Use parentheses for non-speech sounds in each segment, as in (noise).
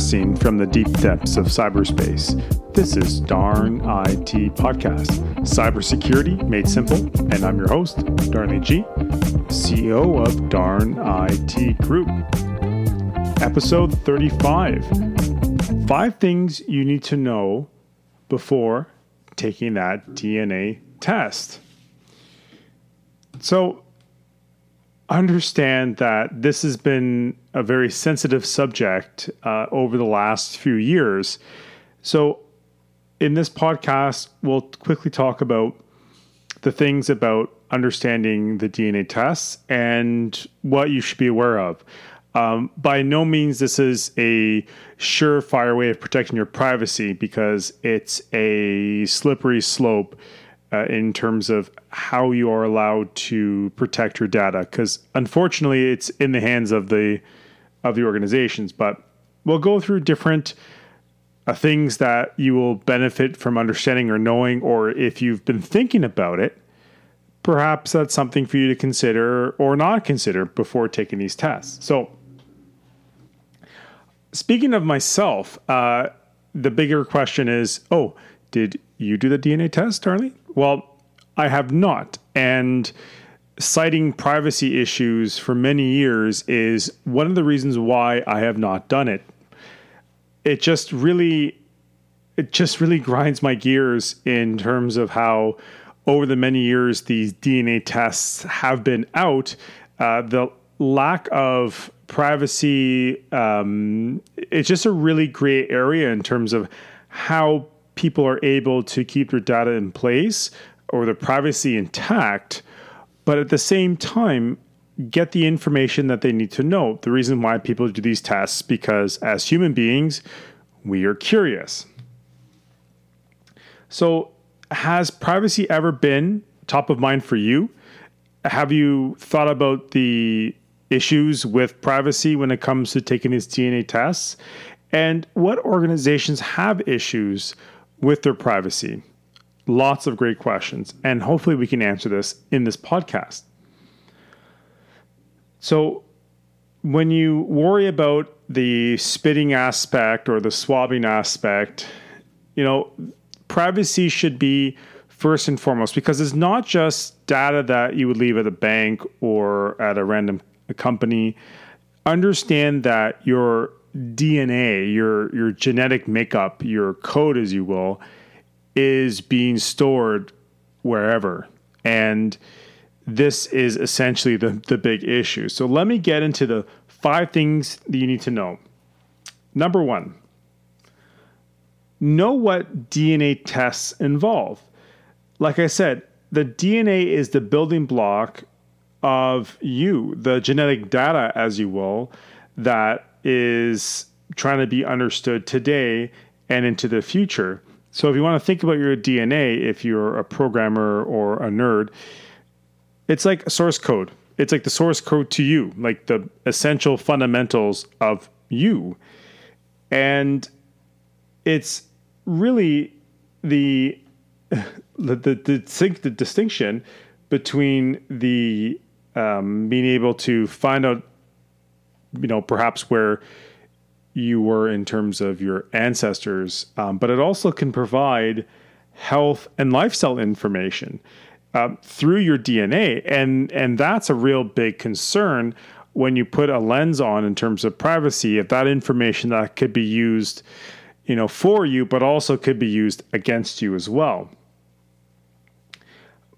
Broadcasting from the deep depths of cyberspace, this is Darn IT Podcast, cybersecurity made simple, and I'm your host, Darnley G, CEO of Darn IT Group. Episode 35 Five things you need to know before taking that DNA test. So, understand that this has been a very sensitive subject uh, over the last few years. So, in this podcast, we'll quickly talk about the things about understanding the DNA tests and what you should be aware of. Um, by no means this is a surefire way of protecting your privacy because it's a slippery slope uh, in terms of how you are allowed to protect your data because unfortunately it's in the hands of the of the organizations. But we'll go through different uh, things that you will benefit from understanding or knowing or if you've been thinking about it perhaps that's something for you to consider or not consider before taking these tests. So speaking of myself uh, the bigger question is oh did you do the dna test Darnley well, I have not. And citing privacy issues for many years is one of the reasons why I have not done it. It just really it just really (laughs) grinds my gears in terms of how over the many years these DNA tests have been out, uh, the lack of privacy, um, it's just a really gray area in terms of how people are able to keep their data in place or their privacy intact, but at the same time, get the information that they need to know. The reason why people do these tests because as human beings, we are curious. So, has privacy ever been top of mind for you? Have you thought about the issues with privacy when it comes to taking these DNA tests? And what organizations have issues with their privacy? Lots of great questions, and hopefully, we can answer this in this podcast. So, when you worry about the spitting aspect or the swabbing aspect, you know, privacy should be first and foremost because it's not just data that you would leave at a bank or at a random company. Understand that your DNA, your your genetic makeup, your code, as you will, is being stored wherever, and this is essentially the the big issue. So let me get into the five things that you need to know. Number one, know what DNA tests involve. Like I said, the DNA is the building block of you, the genetic data, as you will, that is trying to be understood today and into the future. So if you want to think about your DNA, if you're a programmer or a nerd, it's like source code. It's like the source code to you, like the essential fundamentals of you. And it's really the (laughs) the, the, the, the distinction between the um, being able to find out you know, perhaps where you were in terms of your ancestors, um, but it also can provide health and lifestyle information uh, through your DNA, and and that's a real big concern when you put a lens on in terms of privacy. If that information that could be used, you know, for you, but also could be used against you as well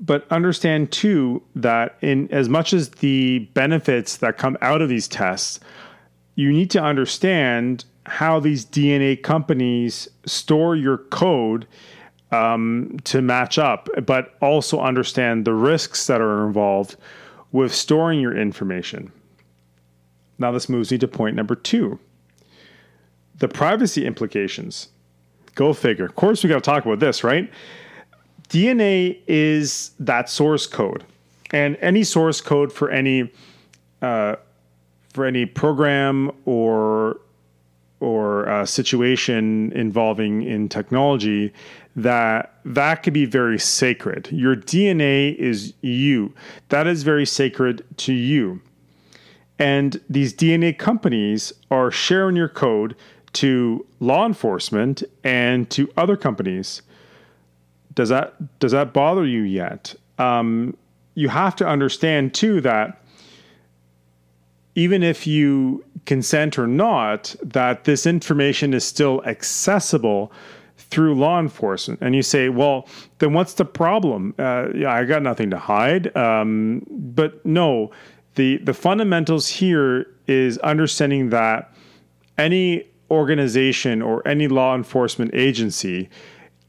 but understand too that in as much as the benefits that come out of these tests, you need to understand how these DNA companies store your code um, to match up, but also understand the risks that are involved with storing your information. Now, this moves me to point number two the privacy implications. Go figure. Of course, we got to talk about this, right? DNA is that source code, and any source code for any uh, for any program or or uh, situation involving in technology that that could be very sacred. Your DNA is you. That is very sacred to you. And these DNA companies are sharing your code to law enforcement and to other companies. Does that does that bother you yet? Um, you have to understand too that even if you consent or not, that this information is still accessible through law enforcement. And you say, well, then what's the problem? Uh, yeah, I got nothing to hide. Um, but no, the the fundamentals here is understanding that any organization or any law enforcement agency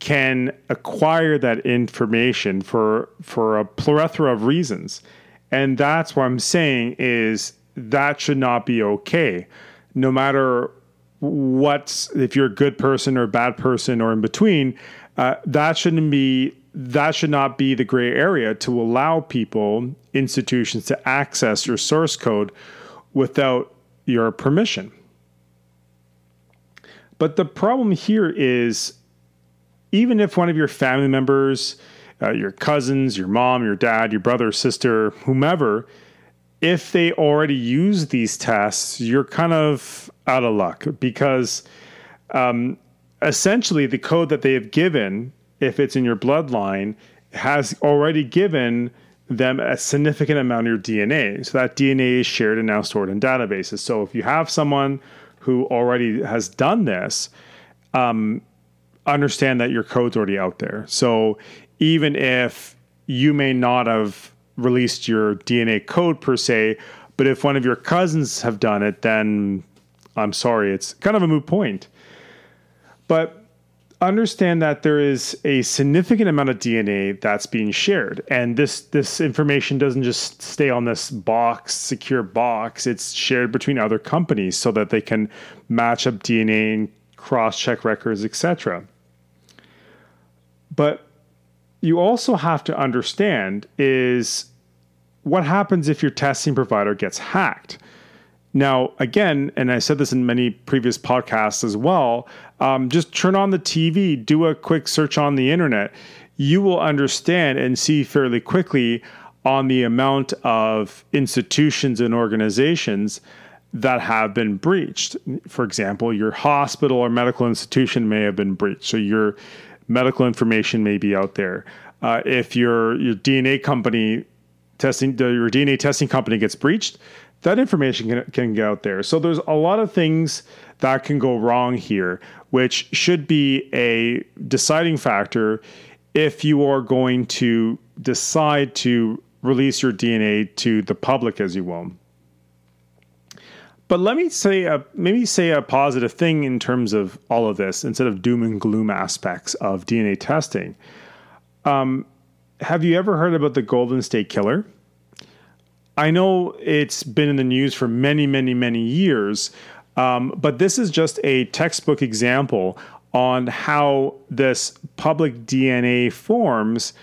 can acquire that information for for a plethora of reasons. And that's what I'm saying is that should not be okay. No matter what, if you're a good person or a bad person or in between, uh, that shouldn't be that should not be the gray area to allow people, institutions to access your source code without your permission. But the problem here is even if one of your family members, uh, your cousins, your mom, your dad, your brother, sister, whomever, if they already use these tests, you're kind of out of luck because um, essentially the code that they have given, if it's in your bloodline, has already given them a significant amount of your DNA. So that DNA is shared and now stored in databases. So if you have someone who already has done this, um, understand that your code's already out there. So even if you may not have released your DNA code per se, but if one of your cousins have done it, then I'm sorry, it's kind of a moot point. But understand that there is a significant amount of DNA that's being shared, and this this information doesn't just stay on this box, secure box. It's shared between other companies so that they can match up DNA and cross-check records, etc. But you also have to understand is what happens if your testing provider gets hacked? Now, again, and I said this in many previous podcasts as well, um, just turn on the TV, do a quick search on the internet. You will understand and see fairly quickly on the amount of institutions and organizations that have been breached. For example, your hospital or medical institution may have been breached. So your medical information may be out there. Uh, if your your DNA company testing your DNA testing company gets breached, that information can, can get out there. So there's a lot of things that can go wrong here, which should be a deciding factor if you are going to decide to release your DNA to the public, as you will. But let me say a, maybe say a positive thing in terms of all of this instead of doom and gloom aspects of DNA testing. Um, have you ever heard about the Golden State Killer? I know it's been in the news for many, many, many years, um, but this is just a textbook example on how this public DNA forms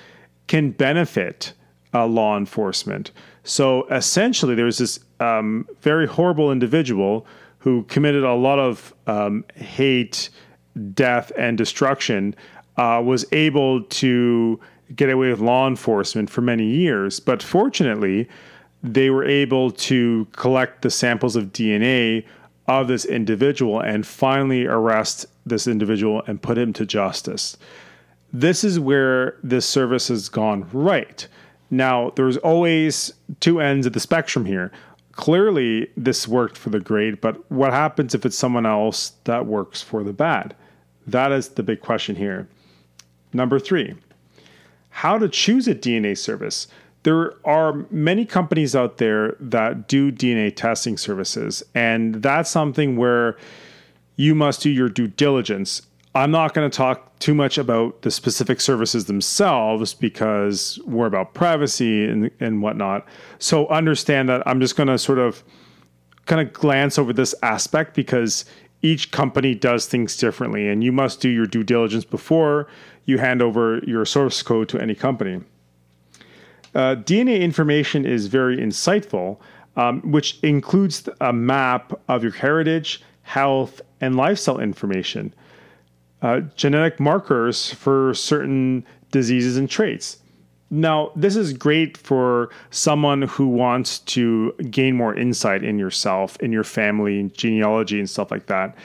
can benefit uh, law enforcement. So essentially, there's this um, very horrible individual who committed a lot of um, hate, death, and destruction, uh, was able to get away with law enforcement for many years. But fortunately, they were able to collect the samples of DNA of this individual and finally arrest this individual and put him to justice. This is where this service has gone right. Now, there's always two ends of the spectrum here. Clearly, this worked for the great, but what happens if it's someone else that works for the bad? That is the big question here. Number three, how to choose a DNA service. There are many companies out there that do DNA testing services, and that's something where you must do your due diligence. I'm not going to talk too much about the specific services themselves because we're about privacy and, and whatnot. So understand that I'm just going to sort of kind of glance over this aspect because each company does things differently, and you must do your due diligence before you hand over your source code to any company. Uh, DNA information is very insightful, um, which includes a map of your heritage, health, and lifestyle information, uh, genetic markers for certain diseases and traits. Now, this is great for someone who wants to gain more insight in yourself, in your family, genealogy, and stuff like that.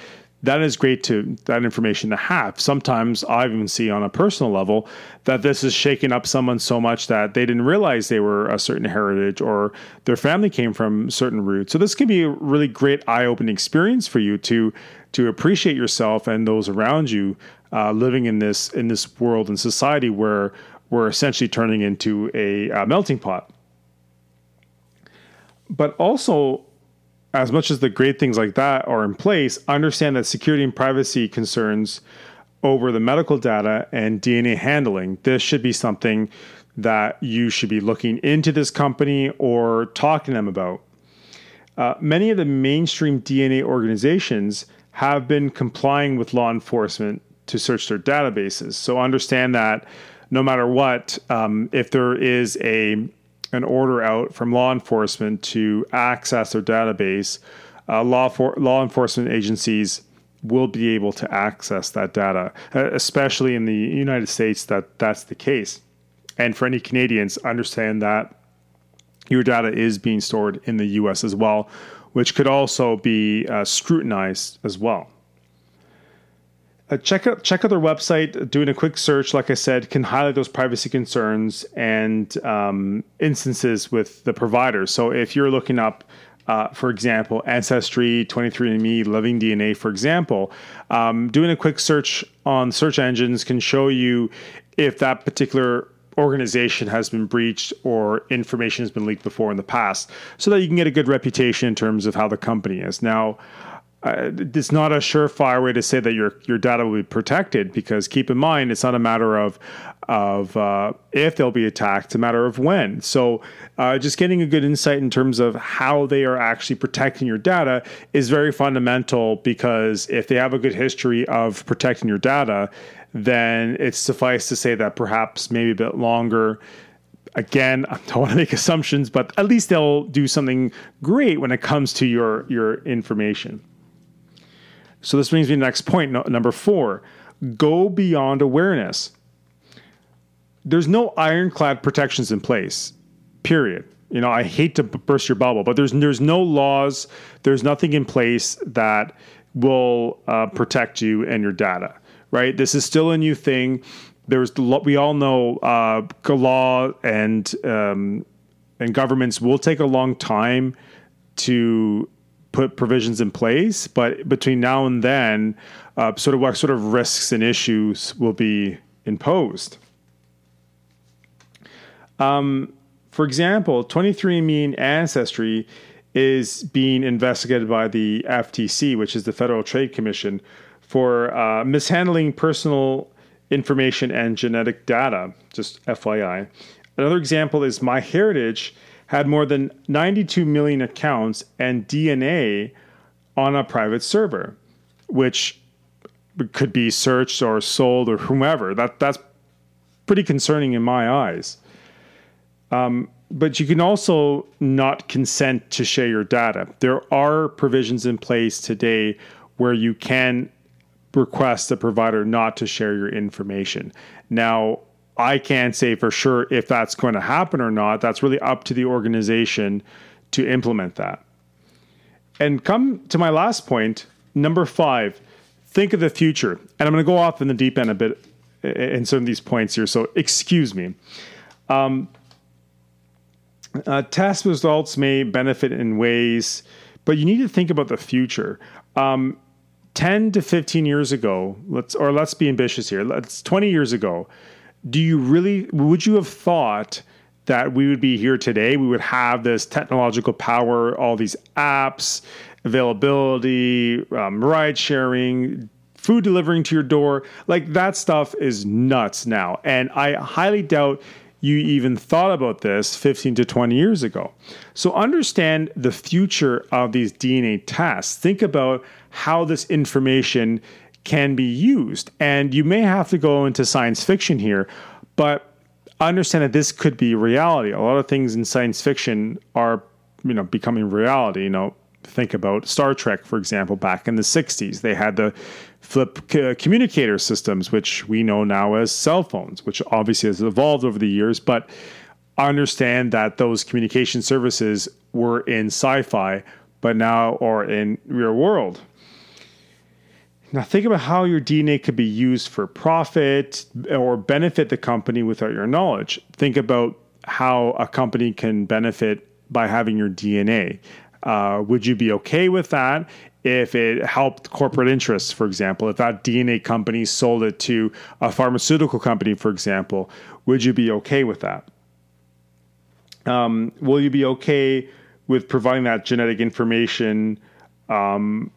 that is great to that information to have. Sometimes I even see on a personal level that this is shaking up someone so much that they didn't realize they were a certain heritage or their family came from certain roots. So this can be a really great eye-opening experience for you to to appreciate yourself and those around you uh, living in this in this world and society where we're essentially turning into a melting pot. But also as much as the great things like that are in place, understand that security and privacy concerns over the medical data and DNA handling, this should be something that you should be looking into this company or talking to them about. Uh, many of the mainstream DNA organizations have been complying with law enforcement to search their databases. So understand that no matter what, um, if there is a an order out from law enforcement to access their database, uh, law for, law enforcement agencies will be able to access that data, uh, especially in the United States. That that's the case, and for any Canadians, understand that your data is being stored in the U.S. as well, which could also be uh, scrutinized as well. Uh, check out check out their website. Doing a quick search, like I said, can highlight those privacy concerns and um, instances with the providers. So if you're looking up, uh, for example, Ancestry, 23andMe, Living DNA, for example, um, doing a quick search on search engines can show you if that particular organization has been breached or information has been leaked before in the past, so that you can get a good reputation in terms of how the company is now uh, it's not a surefire way to say that your your data will be protected because keep in mind it's not a matter of of uh, if they'll be attacked, it's a matter of when. So, uh, just getting a good insight in terms of how they are actually protecting your data is very fundamental because if they have a good history of protecting your data, then it's suffice to say that perhaps maybe a bit longer again, I don't want to make (laughs) assumptions, but at least they'll do something great when it comes to your your information. So this brings me to the next point, no, number four go beyond awareness. There's no ironclad protections in place, period. You know, I hate to burst your bubble, but there's there's no laws, there's nothing in place that will uh, protect you and your data. Right? This is still a new thing. There's we all know uh, law and um, and governments will take a long time to put provisions in place, but between now and then, uh, sort of what sort of risks and issues will be imposed. Um, for example, 23andMe and Ancestry is being investigated by the FTC, which is the Federal Trade Commission, for uh, mishandling personal information and genetic data. Just FYI. Another example is MyHeritage had more than 92 million accounts and DNA on a private server, which could be searched or sold or whomever. That that's pretty concerning in my eyes. Um, but you can also not consent to share your data. There are provisions in place today where you can request the provider not to share your information. Now, I can't say for sure if that's going to happen or not. That's really up to the organization to implement that. And come to my last point, number five, think of the future. And I'm going to go off in the deep end a bit in some of these points here, so excuse me. Um, uh, test results may benefit in ways, but you need to think about the future. Um, 10 to 15 years ago, let's or let's be ambitious here. Let's 20 years ago, do you really would you have thought that we would be here today? We would have this technological power, all these apps, availability, um, ride sharing, food delivering to your door. Like that stuff is nuts now. And I highly doubt you even thought about this 15 to 20 years ago. So understand the future of these DNA tests. Think about how this information can be used. And you may have to go into science fiction here, but understand that this could be reality. A lot of things in science fiction are, you know, becoming reality. You know, think about Star Trek, for example, back in the 60s. They had the flip communicator systems, which we know now as cell phones, which obviously has evolved over the years, but I understand that those communication services were in sci fi, but now are in real world. Now, think about how your DNA could be used for profit or benefit the company without your knowledge. Think about how a company can benefit by having your DNA. Uh, would you be okay with that if it helped corporate interests, for example? If that DNA company sold it to a pharmaceutical company, for example, would you be okay with that? Um, will you be okay with providing that genetic information um,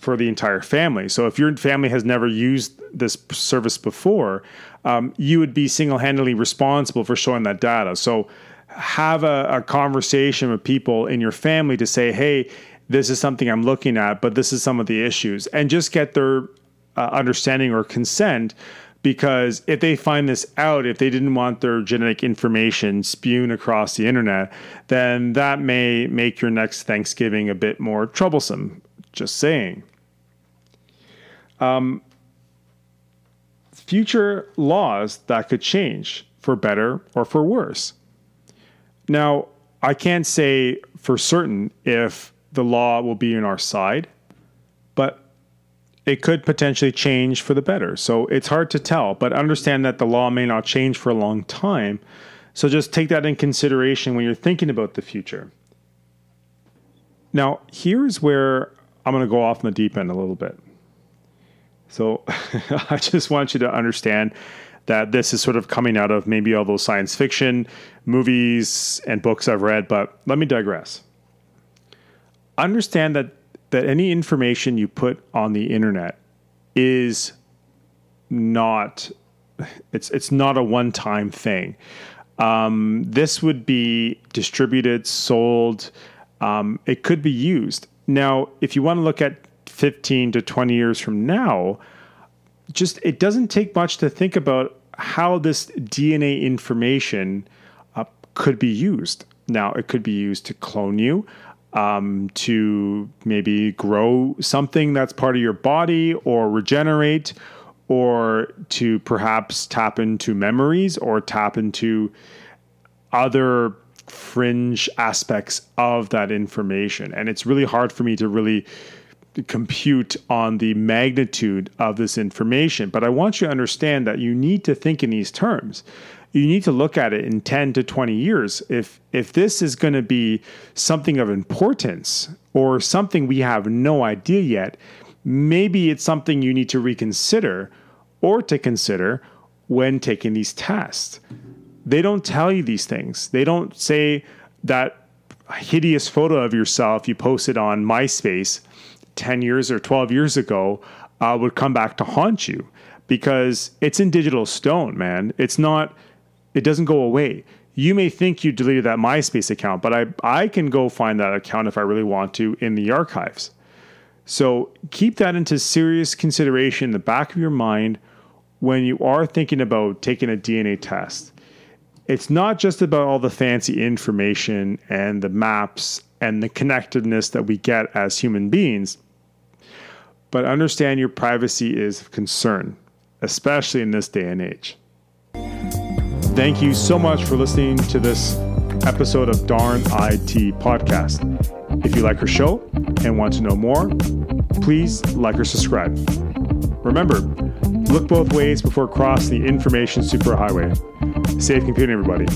for the entire family? So, if your family has never used this service before, um, you would be single handedly responsible for showing that data. So, have a, a conversation with people in your family to say, hey, this is something I'm looking at, but this is some of the issues, and just get their uh, understanding or consent. Because if they find this out, if they didn't want their genetic information spewed across the internet, then that may make your next Thanksgiving a bit more troublesome. Just saying. Um, future laws that could change for better or for worse. Now, I can't say for certain if the law will be on our side, but it could potentially change for the better. So it's hard to tell, but understand that the law may not change for a long time. So just take that in consideration when you're thinking about the future. Now, here's where I'm going to go off in the deep end a little bit. So (laughs) I just want you to understand that this is sort of coming out of maybe all those science fiction movies and books I've read, but let me digress. Understand that that any information you put on the internet is not it's it's not a one-time thing. Um, this would be distributed, sold. Um, it could be used. Now, if you want to look at 15 to 20 years from now, just it doesn't take much to think about how this DNA information uh, could be used. Now, it could be used to clone you, um, to maybe grow something that's part of your body or regenerate, or to perhaps tap into memories or tap into other fringe aspects of that information. And it's really hard for me to really compute on the magnitude of this information. But I want you to understand that you need to think in these terms. You need to look at it in 10 to 20 years. If if this is going to be something of importance or something we have no idea yet, maybe it's something you need to reconsider or to consider when taking these tests. They don't tell you these things. They don't say that hideous photo of yourself you posted on MySpace 10 years or 12 years ago uh, would come back to haunt you because it's in digital stone, man. It's not, it doesn't go away. You may think you deleted that MySpace account, but I, I can go find that account if I really want to in the archives. So keep that into serious consideration in the back of your mind when you are thinking about taking a DNA test. It's not just about all the fancy information and the maps and the connectedness that we get as human beings but understand your privacy is of concern, especially in this day and age. Thank you so much for listening to this episode of Darn IT Podcast. If you like our show and want to know more, please like or subscribe. Remember, look both ways before crossing the information superhighway. Safe computing, everybody.